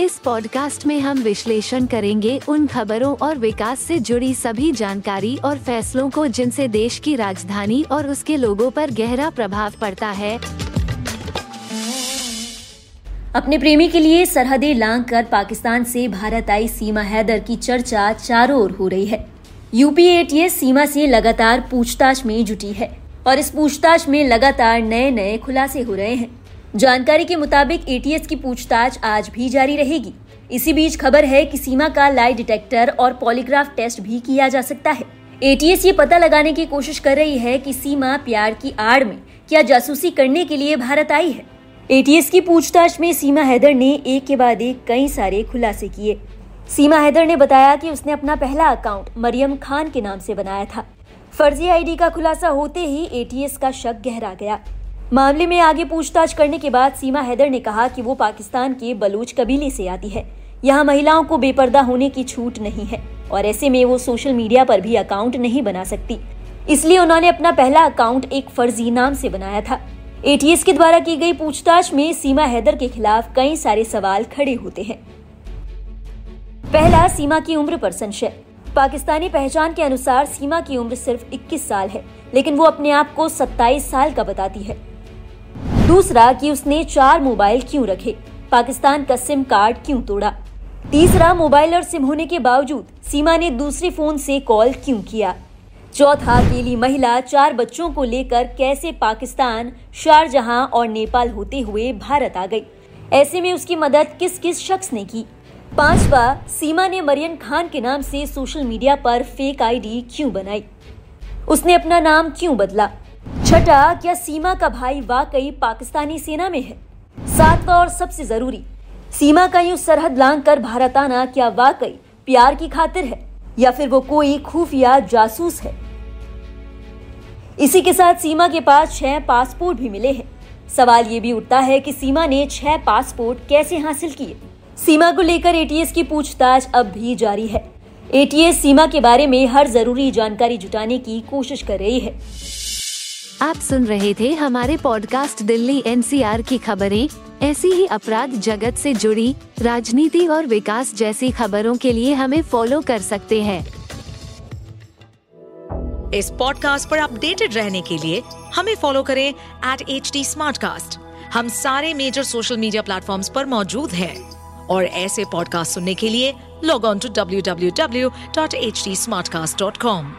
इस पॉडकास्ट में हम विश्लेषण करेंगे उन खबरों और विकास से जुड़ी सभी जानकारी और फैसलों को जिनसे देश की राजधानी और उसके लोगों पर गहरा प्रभाव पड़ता है। अपने प्रेमी के लिए सरहदें लांग कर पाकिस्तान से भारत आई सीमा हैदर की चर्चा चारों ओर हो रही है। यूपी एटीएस सीमा से लगातार पूछताछ में जुटी है और इस पूछताछ में लगातार नए नए खुलासे हो रहे हैं। जानकारी के मुताबिक एटीएस की पूछताछ आज भी जारी रहेगी। इसी बीच खबर है कि सीमा का लाई डिटेक्टर और पॉलीग्राफ टेस्ट भी किया जा सकता है। एटीएस ये पता लगाने की कोशिश कर रही है कि सीमा प्यार की आड़ में क्या जासूसी करने के लिए भारत आई है। एटीएस की पूछताछ में सीमा हैदर ने एक के बाद एक कई सारे खुलासे किए। सीमा हैदर ने बताया कि उसने अपना पहला अकाउंट मरियम खान के नाम से बनाया था। फर्जी आईडी का खुलासा होते ही एटीएस का शक गहरा गया। मामले में आगे पूछताछ करने के बाद सीमा हैदर ने कहा कि वो पाकिस्तान के बलूच कबीले से आती है। यहाँ महिलाओं को बेपर्दा होने की छूट नहीं है और ऐसे में वो सोशल मीडिया पर भी अकाउंट नहीं बना सकती। इसलिए उन्होंने अपना पहला अकाउंट एक फर्जी नाम से बनाया था। एटीएस के द्वारा की गई पूछताछ में सीमा हैदर के खिलाफ कई सारे सवाल खड़े होते हैं। पहला, सीमा की उम्र पर संशय। पाकिस्तानी पहचान के अनुसार सीमा की उम्र सिर्फ़ 21 साल है, लेकिन वो अपने आप को 27 साल का बताती है। दूसरा कि उसने चार मोबाइल क्यों रखे? पाकिस्तान का सिम कार्ड क्यों तोड़ा? तीसरा, मोबाइल और सिम होने के बावजूद सीमा ने दूसरे फ़ोन से कॉल क्यों किया? चौथा, अकेली महिला चार बच्चों को लेकर कैसे पाकिस्तान, शारजहां और नेपाल होते हुए भारत आ गई? ऐसे में उसकी मदद किस किस शख्स ने की? पांचवा, सीमा ने मरियन खान के नाम से सोशल मीडिया पर फेक आईडी क्यों बनाई? उसने अपना नाम क्यों बदला? छठा, क्या सीमा का भाई वाकई पाकिस्तानी सेना में है? सातवां और सबसे ज़रूरी, सीमा का यूँ सरहद लांग कर भारत आना क्या वाकई प्यार की खातिर है? या फिर वो कोई खुफिया जासूस है? इसी के साथ सीमा के पास छह पासपोर्ट भी मिले हैं। सवाल ये भी उठता है कि सीमा ने छह पासपोर्ट कैसे हासिल किए? सीमा को लेकर एटीएस की पूछताछ अब भी जारी है। एटीएस सीमा के बारे में हर ज़रूरी जानकारी जुटाने की कोशिश कर रही है। आप सुन रहे थे हमारे पॉडकास्ट दिल्ली एनसीआर की खबरें। ऐसी ही अपराध जगत से जुड़ी, राजनीति और विकास जैसी खबरों के लिए हमें फॉलो कर सकते हैं। इस पॉडकास्ट पर अपडेटेड रहने के लिए हमें फॉलो करें एट एच डी हम सारे मेजर सोशल मीडिया प्लेटफॉर्म पर मौजूद हैं। और ऐसे पॉडकास्ट सुनने के लिए log on to W W W dot H D smartcast dot com